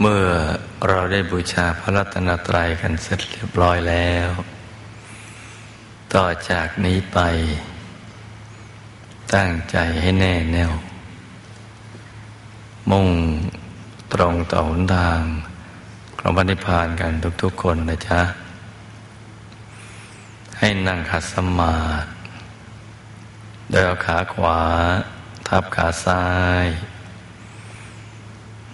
เมื่อเราได้บูชาพระรัตนตรัยกันเสร็จเรียบร้อยแล้ว ต่อจากนี้ไป ตั้งใจให้แน่แน่ว มุ่งตรงต่อหนทางของพันิพานกันทุกๆคนนะจ๊ะ ให้นั่งขัดสมาธิโดยเอาขาขวา ทับขาซ้าย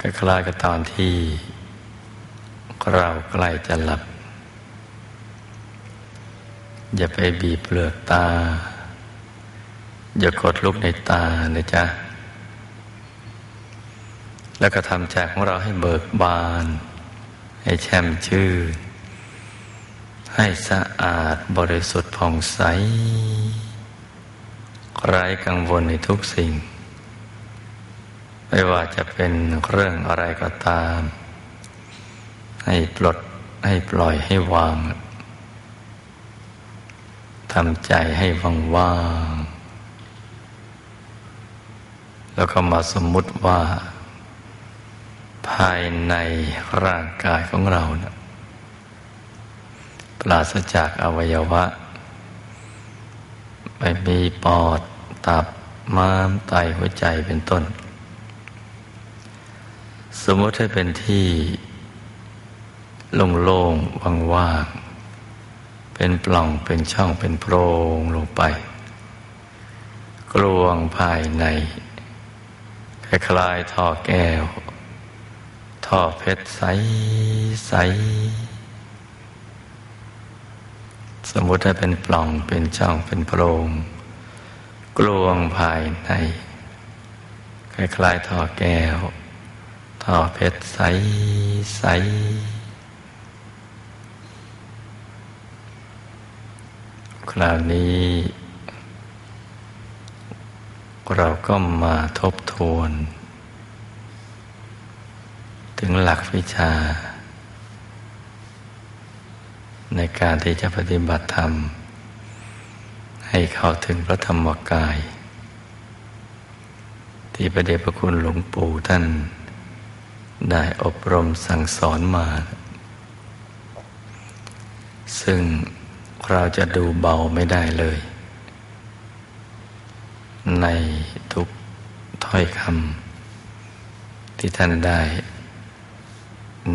คล้ายๆกับตอนที่ เราใกล้จะหลับ อย่าไปบีบเปลือกตา อย่ากดลูกในตานะจ๊ะ แล้วก็ทำใจของเราให้เบิกบาน ให้แช่มชื่น ให้สะอาดบริสุทธิ์ผ่องใสไร้กังวลในทุกสิ่ง ไม่ว่าจะเป็นเรื่องอะไรก็ตาม ให้ปลดให้ปล่อยให้วางทำใจให้ว่างว่างแล้วก็มาสมมุติว่า ภายในร่างกายของเรานะปราศจากอวัยวะ ไม่มีปอด ตับม้ามไตหัวใจเป็นต้น มมติให้เป็นที่โล่งๆว่างๆเป็นปล่องเป็นช่องเป็นโพรงลงไป กลวงภายในคล้ายๆท่อแก้ว ท่อเพชรใสใสสมมติถ้าเป็นปล่องเป็นช่องเป็นโพรง กลวงภายในคล้ายๆท่อแก้ว่อเพชรใสใสคราวนี้ เราก็มาทบทวน ถึงหลักวิชา ในการที่จะปฏิบัติธรรม ให้เข้าถึงพระธรรมกาย ที่พระเดชพระคุณหลวงปู่ท่าน ได้อบรมสั่งสอนมา ซึ่งเราจะดูเบาไม่ได้เลย ในทุกถ้อยคำที่ท่านได้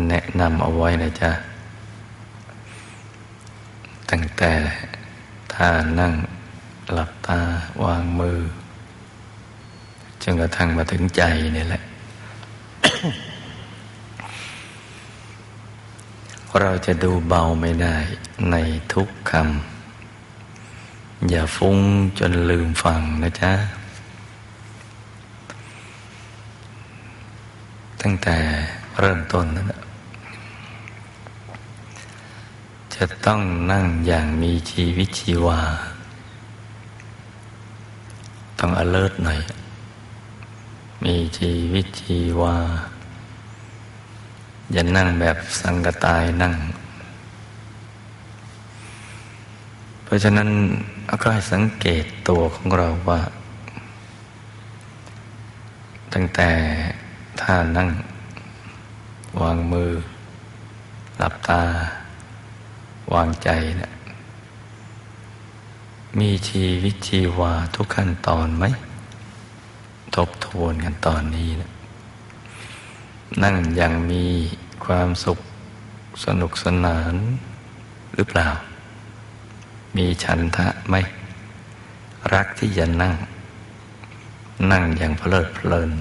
แนะนำเอาไว้นะจ๊ะ ตั้งแต่ท่านั่งหลับตาวางมือจนกระทั่งมาถึงใจนี่แหละ เราจะดูเบาไม่ได้ในทุกคำ อย่าฟุ้งจนลืมฟังนะจ๊ะ ตั้งแต่เริ่มต้นนั้นจะต้องนั่งอย่างมีชีวิตชีวา ต้อง alert หน่อย มีชีวิตชีวา อย่านั่งแบบสังกตายนั่ง เพราะฉะนั้นก็ให้สังเกตตัวของเราว่า ตั้งแต่ท่านั่ง วางมือ หลับตา วางใจนะมีชีวิตชีวาทุกขั้นตอนไหม ทบทวนกันตอนนี้นะ นั่งยังมีความสุขสนุกสนานหรือเปล่า มีฉันทะไหม รักที่จะนั่ง นั่งอย่างเพลิดเพลิน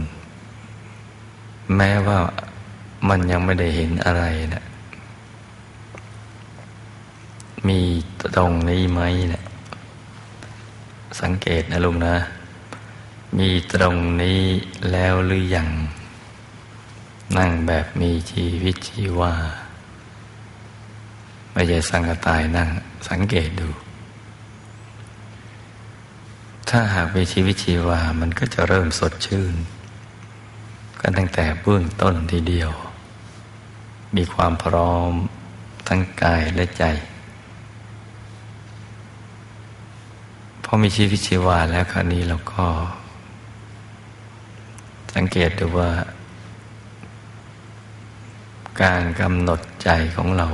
แม้ว่ามันยังไม่ได้เห็นอะไรนะมีตรงนี้ไหมเนะี่ยสังเกตนะลุงนะ มีตรงนี้แล้วหรือยัง นั่งแบบมีชีวิตชีวาไม่ใช่สังกตายนั่งสังเกตดู ถ้าหากมีชีวิตชีวา มันก็จะเริ่มสดชื่น กันตั้งแต่เบื้องต้นทีเดียว มีความพร้อมทั้งกายและใจ พอมีชีวิตชีวาแล้วคราวนี้เราก็ สังเกตดูว่า การกำหนดใจของเรา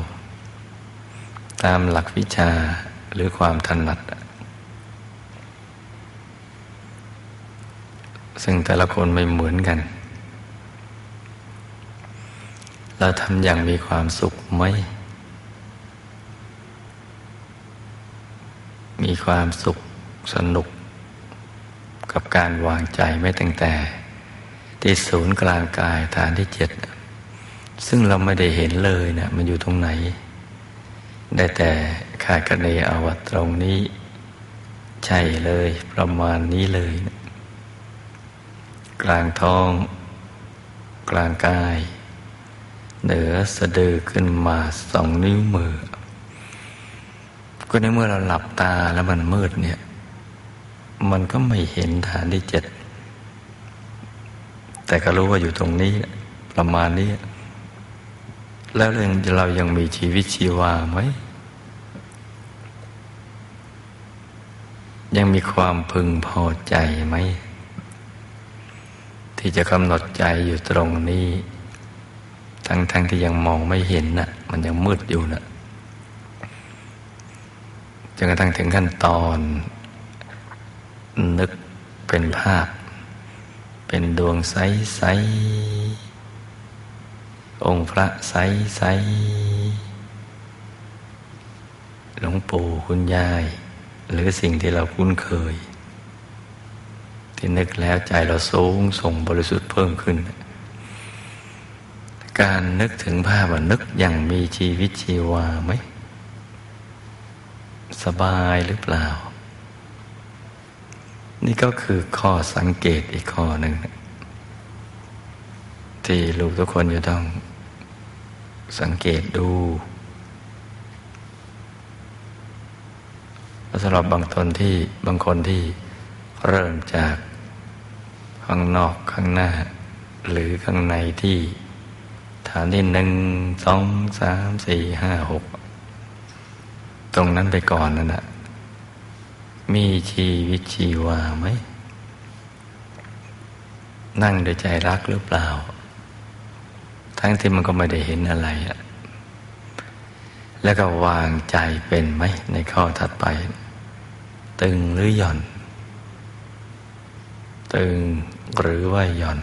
ตามหลักวิชาหรือความถนัด ซึ่งแต่ละคนไม่เหมือนกัน เราทำอย่างมีความสุขไหม มีความสุขสนุกกับการวางใจไม่ตั้งแต่ ที่ศูนย์กลางกายฐานที่เจ็ด ซึ่งเราไม่ได้เห็นเลยนะี่ยมันอยู่ตรงไหน ได้แต่คาดคะเนเอาวัตรงนี้ ใช่เลยประมาณนี้เลยนะกลางท้อง กลางกาย เหนือสะดือขึ้นมาสองนิ้วมือ ก็ในเมื่อเราหลับตาแล้วมันมืดเนี่ย มันก็ไม่เห็นฐานที่เจ็ดแต่ก็รู้ว่าอยู่ตรงนี้ ประมาณนี้ แล้วเรายังมีชีวิตชีวาไหม ยังมีความพึงพอใจไหม ที่จะกำหนดใจอยู่ตรงนี้ ทั้งๆทที่ยังมองไม่เห็นนะ่ะ มันยังมืดอยู่นะ่ะจนกระทั่งถึงขั้นตอน นึกเป็นภาพ เป็นดวงใสใส องค์พระใสใสหลวงปู่คุณยาย หรือสิ่งที่เราคุ้นเคย ที่นึกแล้วใจเราสูงส่งบริสุทธิ์เพิ่มขึ้น การนึกถึงภาพนึกอย่างมีชีวิตชีวาไหม สบายหรือเปล่า นี่ก็คือข้อสังเกตอีกข้อหนึ่งที่ลูกทุกคนจะต้อง สังเกตดูสำหรับบางตนที่บางคนที่เริ่มจากข้างนอกข้างหน้า หรือข้างในที่ฐานที่หนึ่งสองสามสี่ห้าหกตรงนั้นไปก่อนนั่นแหะมีชีวิตชีวาไหม นั่งโดยใจรักหรือเปล่า ทั้งที่มันก็ไม่ได้เห็นอะไร แล้วก็วางใจเป็นไหมในข้อถัดไป ตึงหรือหย่อน ตึงหรือว่าหย่อน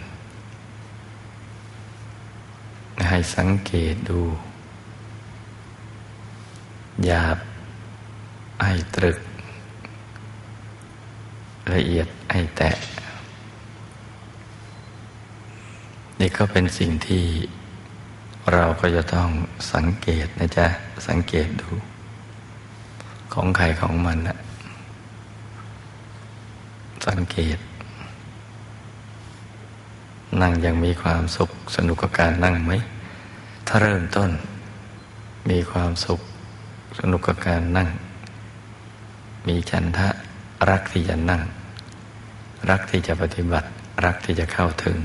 ให้สังเกตดู หยาบให้ตรึก ละเอียดให้แตะนี่ก็เป็นสิ่งที่ เราก็จะต้องสังเกตนะจ๊ะ สังเกตดู ของใครของมันนะสังเกต นั่งยังมีความสุขสนุกกับการนั่งไหม ถ้าเริ่มต้น มีความสุขสนุกกับการนั่ง มีฉันทะรักที่จะนั่ง รักที่จะปฏิบัติ รักที่จะเข้าถึง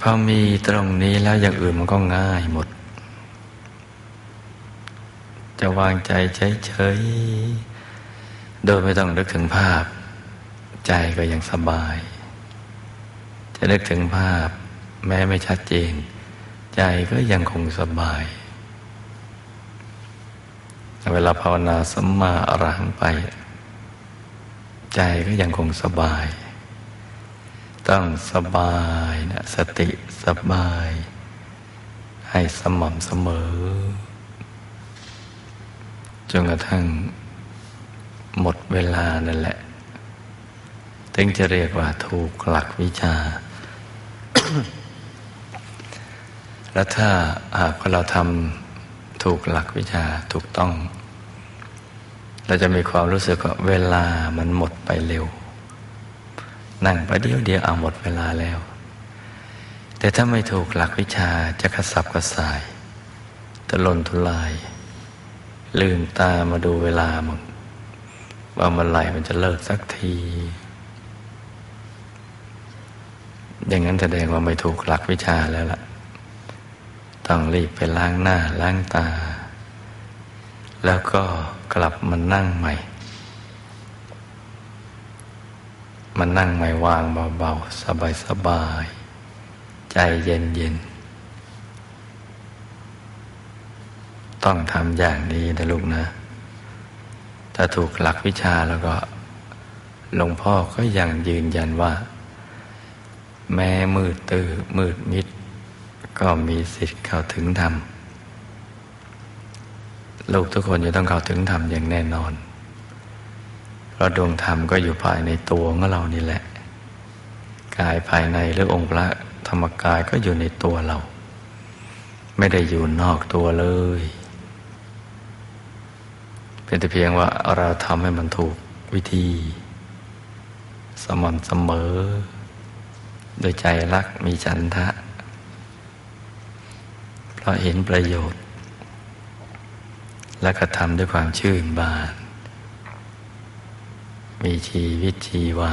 พอมีตรงนี้แล้วอย่างอื่นมันก็ง่ายหมด จะวางใจเฉยๆโดยไม่ต้องนึกถึงภาพ ใจก็ยังสบาย จะนึกถึงภาพ แม้ไม่ชัดเจน ใจก็ยังคงสบาย เวลาภาวนาสัมมาอรหังไป ใจก็ยังคงสบาย ต้องสบายนะสติสบาย ให้สม่ำเสมอ จนกระทั่งหมดเวลานั่นแหละ ถึงจะเรียกว่าถูกหลักวิชา แล้วถ้าหากเราทำถูกหลักวิชาถูกต้อง เราจะมีความรู้สึกว่าเวลามันหมดไปเร็ว นั่งไปเดี๋ยวเดียวเอาหมดเวลาแล้ว แต่ถ้าไม่ถูกหลักวิชาจะกระสับกระส่ายตะลนทุลาย ลืมตามาดูเวลามึงว่าเมื่อไหร่มันจะเลิกสักที อย่างนั้นแสดงว่าไม่ถูกหลักวิชาแล้วล่ะ ต้องรีบไปล้างหน้าล้างตา แล้วก็กลับมานั่งใหม่ มันนั่งไม่วางเบาๆ สบายๆ ใจเย็นๆ ต้องทำอย่างนี้นะลูกนะ ถ้าถูกหลักวิชาแล้วก็หลวงพ่อก็ยังยืนยันว่า แม้มืดตื้อมืดมิด ก็มีสิทธิ์เข้าถึงธรรมลูกทุกคนจะต้องเข้าถึงธรรมอย่างแน่นอน เพราะดวงธรรมก็อยู่ภายในตัวของเรานี่แหละ กายภายในหรือองค์พระธรรมกายก็อยู่ในตัวเรา ไม่ได้อยู่นอกตัวเลย เป็นแต่เพียงว่าเราทำให้มันถูกวิธี สม่ำเสมอ โดยใจรักมีฉันทะ เพราะเห็นประโยชน์ และกระทำด้วยความชื่นบาน มีชีวิตชีวา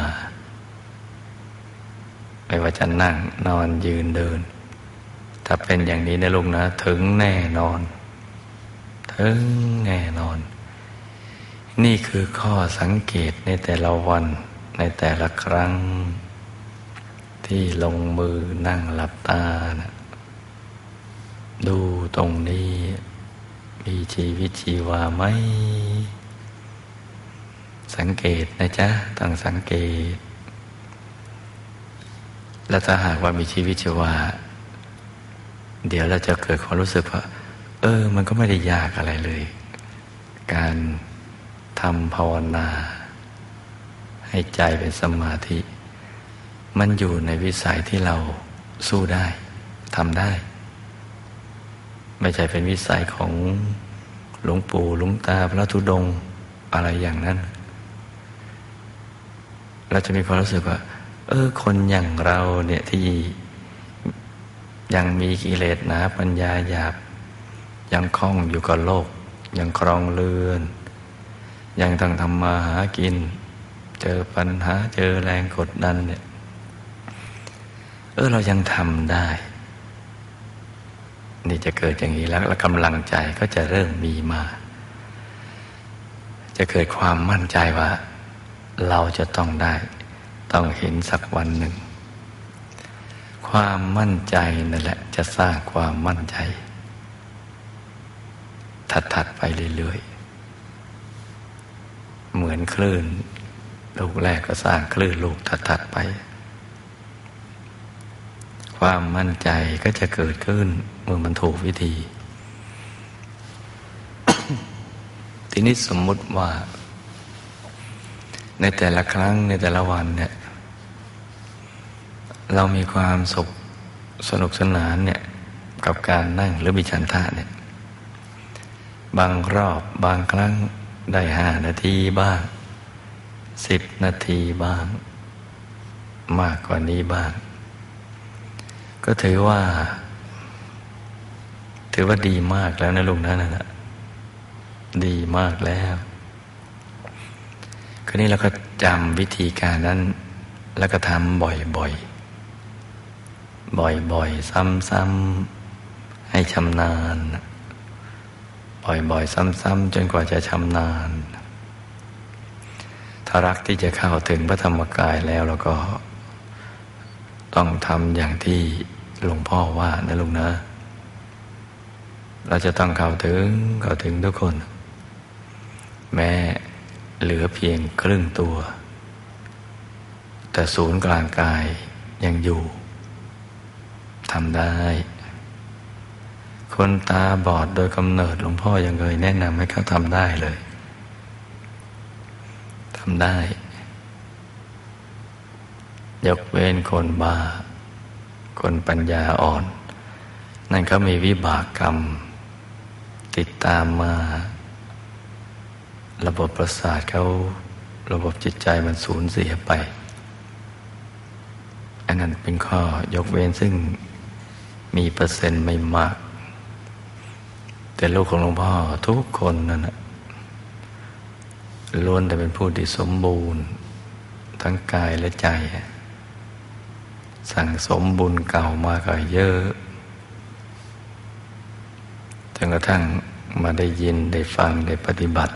ไม่ว่าจะนั่งนอนยืนเดิน ถ้าเป็นอย่างนี้นะลุงนะ ถึงแน่นอน ถึงแน่นอน นี่คือข้อสังเกตในแต่ละวันในแต่ละครั้ง ที่ลงมือนั่งหลับตานะดูตรงนี้ มีชีวิตชีวาไหม สังเกตนะจ๊ะต้องสังเกต แล้วถ้าหากว่ามีชีวิตชีวา เดี๋ยวเราจะเกิดความรู้สึกว่า เออ มันก็ไม่ได้ยากอะไรเลย การทำภาวนา ให้ใจเป็นสมาธิ มันอยู่ในวิสัยที่เราสู้ได้ทำได้ ไม่ใช่เป็นวิสัยของหลวงปู่หลวงตาพระธุดง อะไรอย่างนั้น เราจะมีความรู้สึกว่า เออ คนอย่างเราเนี่ยที่ยังมีกิเลสหนาปัญญาหยาบ ยังคล้องอยู่กับโลก ยังครองเรือน ยังต้องทำมาหากิน เจอปัญหาเจอแรงกดดันเนี่ยเออเรายังทำได้ นี่จะเกิดอย่างนี้แล้วแล้วกำลังใจก็จะเริ่มมีมา จะเกิดความมั่นใจว่า เราจะต้องได้ ต้องเห็นสักวันหนึ่ง ความมั่นใจนั่นแหละ จะสร้างความมั่นใจ ถัด ๆ ไปเรื่อย ๆ เหมือนคลื่น ลูกแรกก็สร้างคลื่นลูกถัด ๆ ไป ความมั่นใจก็จะเกิดขึ้นเมื่อมันถูกวิธี ทีนี้สมมุติว่า ในแต่ละครั้งในแต่ละวันเนี่ยเรามีความสุขสนุกสนานเนี่ยกับการนั่งหรือมีฉันทะเนี่ยบางรอบบางครั้งได้ห้านาทีบ้างสิบนาทีบ้าง มากกว่านี้บ้าง ก็ถือว่า ถือว่าดีมากแล้วนะลุงนั่นนะดีมากแล้ว คราวนี้เราก็จำวิธีการนั้น แล้วก็ทำบ่อยๆ บ่อยๆ ซ้ำๆ ให้ชำนาญ บ่อยๆ ซ้ำๆ จนกว่าจะชำนาญ ถ้ารักที่จะเข้าถึงพระธรรมกายแล้วเราก็ ต้องทำอย่างที่หลวงพ่อว่านะลุงนะ เราจะต้องเข้าถึงเข้าถึงทุกคน แม้ เหลือเพียงครึ่งตัว แต่ศูนย์กลางกายยังอยู่ทำได้ คนตาบอดโดยกำเนิดหลวงพ่อยังเคยแนะนำให้เขาทำได้เลยทำได้ ยกเว้นคนบาคนปัญญาอ่อน นั่นเขามีวิบากกรรม ติดตามมา ระบบประสาทเขาระบบจิตใจมันสูญเสียไป อันนั้นเป็นข้อยกเว้นซึ่งมีเปอร์เซ็นต์ไม่มาก แต่ลูกของหลวงพ่อทุกคนนั่นนะล้วนแต่เป็นผู้ที่สมบูรณ์ ทั้งกายและใจ สั่งสมบุญเก่ามาก็เยอะจนกระทั่งมาได้ยินได้ฟังได้ปฏิบัติ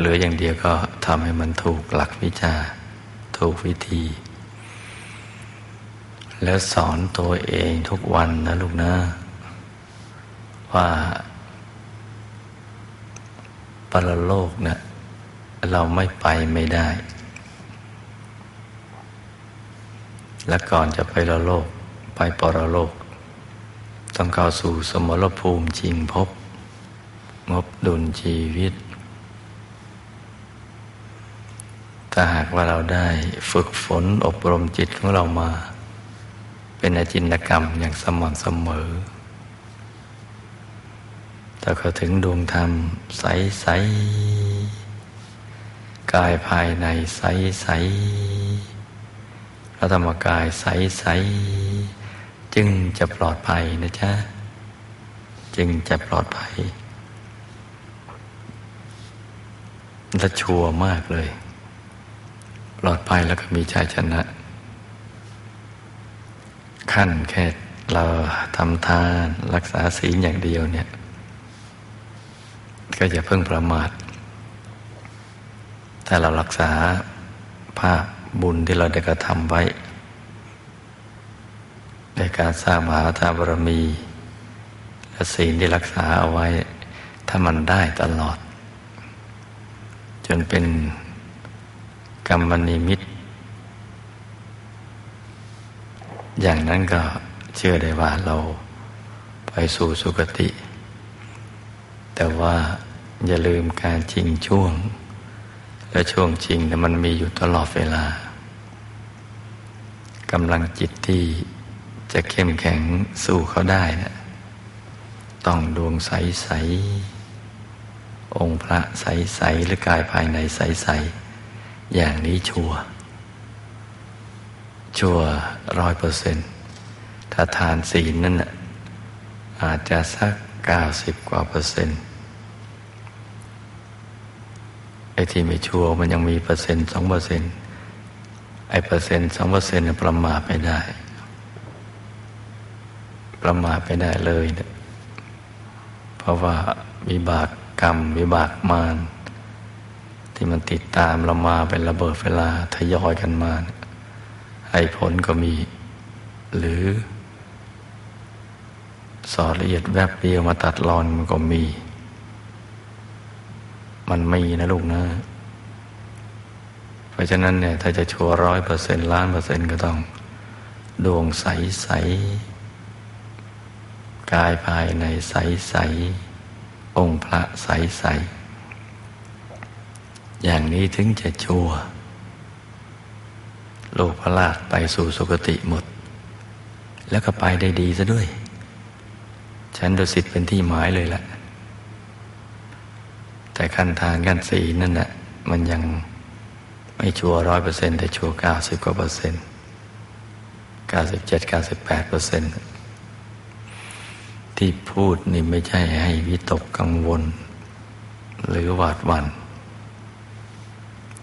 เหลืออย่างเดียวก็ทำให้มันถูกหลักวิชา ถูกวิธี แล้วสอนตัวเองทุกวันนะลูกนะ ว่าปรโลกเนะี่ยเราไม่ไปไม่ได้ และก่อนจะไปละโลก ไปปรโลก ต้องเข้าสู่สมรภูมิจริงพบ งบดุลชีวิต ถ้าหากว่าเราได้ฝึกฝนอบรมจิตของเรามา เป็นอาจินกรรมอย่างสม่ำเสมอ ถ้าเขาถึงดวงธรรมใสใสกายภายในใสใสพระธรรมกายใสใสจึงจะปลอดภัยนะจ๊ะ จึงจะปลอดภัยและชัวมากเลย ปลอดภัยแล้วก็มีชัยชนะ ขั้นแค่เราทำทานรักษาศีลอย่างเดียวเนี่ย ก็อย่าเพิ่งประมาทถ้าเรารักษาภาพบุญที่เราได้กระทำไว้ ในการสร้างมหาธาบารมี และศีลที่รักษาเอาไว้ ถ้ามันได้ตลอด จนเป็น กรรมนิมิต อย่างนั้นก็เชื่อได้ว่าเราไปสู่สุคติ แต่ว่าอย่าลืมการจริงช่วง และช่วงจริงนะมันมีอยู่ตลอดเวลากำลังจิตที่จะเข้มแข็งสู้เขาได้นะต้องดวงใสใสองค์พระใสใสหรือกายภายในใสใส อย่างนี้ชัวชัวร้อยเปอร์เซ็นต์ถ้าทานศีลนั่นอาจจะสักเก้าสิบกว่าเปอร์เซ็นต์ไอ้ที่ไม่ชัวมันยังมีเปอร์เซ็นต์สองเปอร์เซ็นต์ไอ้เปอร์เซ็นต์สองเปอร์เซ็นต์ประมาทไม่ได้ ประมาทไม่ได้เลยนะเพราะว่าวิบากกรรมวิบากมาร ที่มันติดตามเรามาเป็นระเบิดเวลาทยอยกันมาให้ผลก็มี หรือ สอดละเอียดแวบเดียวมาตัดรอนมันก็มี มันมีนะลูกนะ เพราะฉะนั้นเนี่ย ถ้าจะชัวร้อยเปอร์เซ็นต์ล้านเปอร์เซ็นต์ก็ต้อง ดวงใสใสกายภายในใสใสองค์พระใสใส อย่างนี้ถึงจะชัวโลกพระราชไปสู่สุคติหมด แล้วก็ไปได้ดีซะด้วย ฉันดุสิตเป็นที่หมายเลยแหละแต่ขั้นทานขั้นสีนั่นแหละมันยังไม่ชัวร้อยเปอร์เซ็นต์แต่ชัวเก้าสิบกว่าเปอร์เซ็นต์เก้าสิบเจ็ดเก้าสิบแปดเปอร์เซ็นต์ที่พูดนี่ไม่ใช่ให้วิตกกังวล หรือหวาดหวัน่น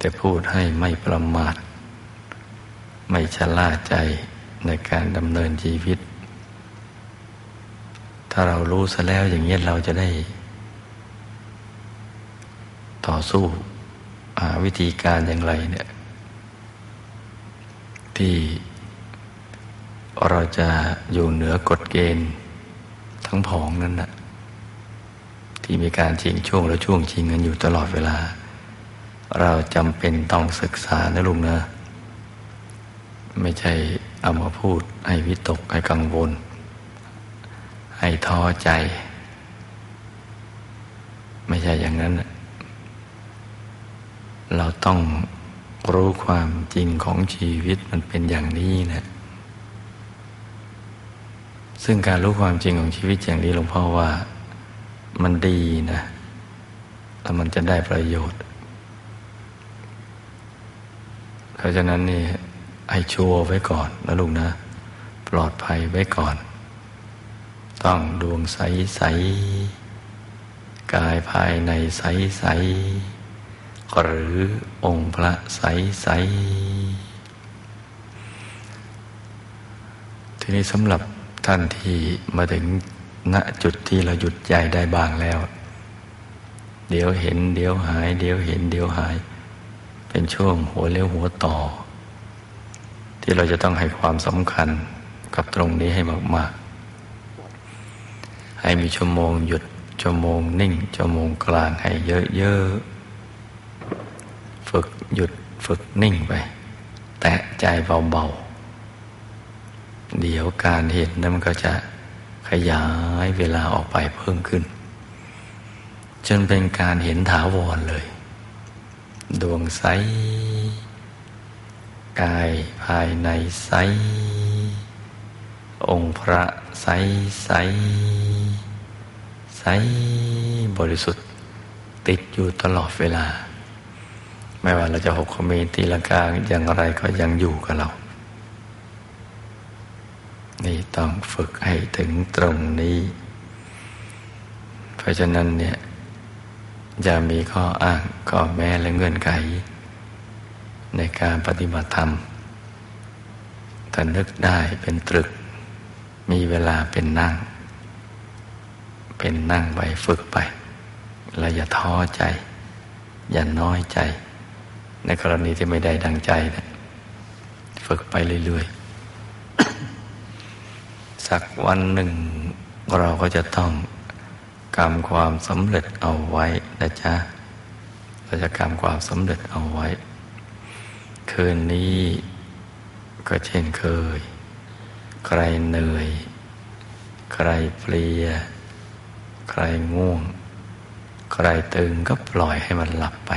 แต่พูดให้ไม่ประมาท ไม่ชะล่าใจในการดำเนินชีวิต ถ้าเรารู้ซะแล้วอย่างนี้เราจะได้ ต่อสู้หาวิธีการอย่างไรเนี่ย ที่เราจะอยู่เหนือกฎเกณฑ์ทั้งผองนั้นนะที่มีการชิงช่วงและช่วงชิงกันอยู่ตลอดเวลา เราจำเป็นต้องศึกษานะลุงนะ ไม่ใช่เอามาพูดให้วิตกให้กังวล ให้ท้อใจ ไม่ใช่อย่างนั้น เราต้องรู้ความจริงของชีวิตมันเป็นอย่างนี้นะ ซึ่งการรู้ความจริงของชีวิตอย่างนี้หลวงพ่อว่ามันดีนะ แล้วมันจะได้ประโยชน์ เพราะฉะนั้นนี่ให้ชัวไว้ก่อนนะลุงนะ ปลอดภัยไว้ก่อน ต้องดวงใสใสกายภายในใสใสหรือองค์พระใสใสทีนี้สำหรับท่านที่มาถึงณจุดที่เราหยุดใจได้บ้างแล้ว เดี๋ยวเห็น เดี๋ยวหาย เดี๋ยวเห็น เดี๋ยวหาย เป็นช่วงหัวเลี้ยวหัวต่อ ที่เราจะต้องให้ความสำคัญกับตรงนี้ให้มาก ๆ ให้มีชั่วโมงหยุดชั่วโมงนิ่ง ชั่วโมงกลางให้เยอะ ๆ ฝึกหยุดฝึกนิ่งไป แตะใจเบา ๆ เดี๋ยวการเห็นนั้นมันก็จะขยายเวลาออกไปเพิ่มขึ้น จนเป็นการเห็นถาวรเลย ดวงใส กายภายในใส องค์พระใสใส ใสบริสุทธิ์ ติดอยู่ตลอดเวลา ไม่ว่าเราจะหกขมีตีลังกาอย่างไรก็ยังอยู่กับเรา นี่ต้องฝึกให้ถึงตรงนี้ เพราะฉะนั้นเนี่ย จะมีข้ออ้างข้อแม้และเงื่อนไข ในการปฏิบัติธรรมถ้านึกได้เป็นตรึก มีเวลาเป็นนั่ง เป็นนั่งไปฝึกไปและอย่าท้อใจ อย่าน้อยใจ ในกรณีที่ไม่ได้ดังใจนะฝึกไปเรื่อยๆ สักวันหนึ่งเราก็จะต้อง กรรมความสำเร็จเอาไว้นะจ๊ะเราจะกรรมความสำเร็จเอาไว้ คืนนี้ก็เช่นเคย ใครเหนื่อย ใครเพลีย ใครง่วง ใครตึงก็ปล่อยให้มันหลับไป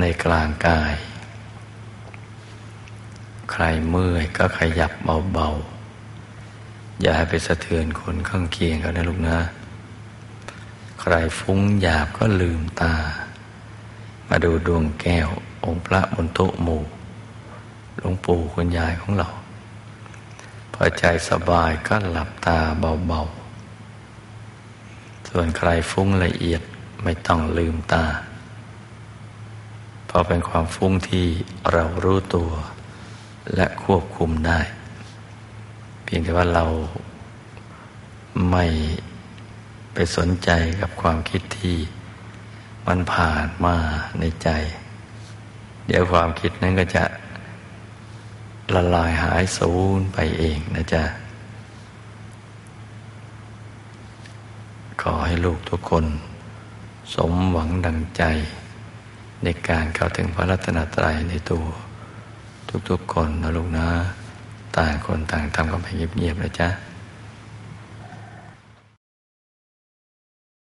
ในกลางกาย ใครเมื่อยก็ขยับเบาๆอย่าให้ไปสะเทือนคนข้างเคียงเขานะลูกนะ ใครฟุ้งหยาบก็ลืมตา มาดูดวงแก้ว องค์พระบนโต๊ะหมู่หลวงปู่คุณยายของเรา พอใจสบายก็หลับตาเบาๆ ส่วนใครฟุ้งละเอียดไม่ต้องลืมตา เพราะเป็นความฟุ้งที่เรารู้ตัว และควบคุมได้ เพียงแต่ว่าเราไม่ ไปสนใจกับความคิดที่มันผ่านมาในใจ เดี๋ยวความคิดนั้นก็จะละลายหายสูญไปเองนะจ๊ะ ขอให้ลูกทุกคน สมหวังดังใจ ในการเข้าถึงพระรัตนตรัยในตัว ทุกๆคนนะลูกนะ ต่างคนต่างทำกันไปเงียบๆนะจ๊ะ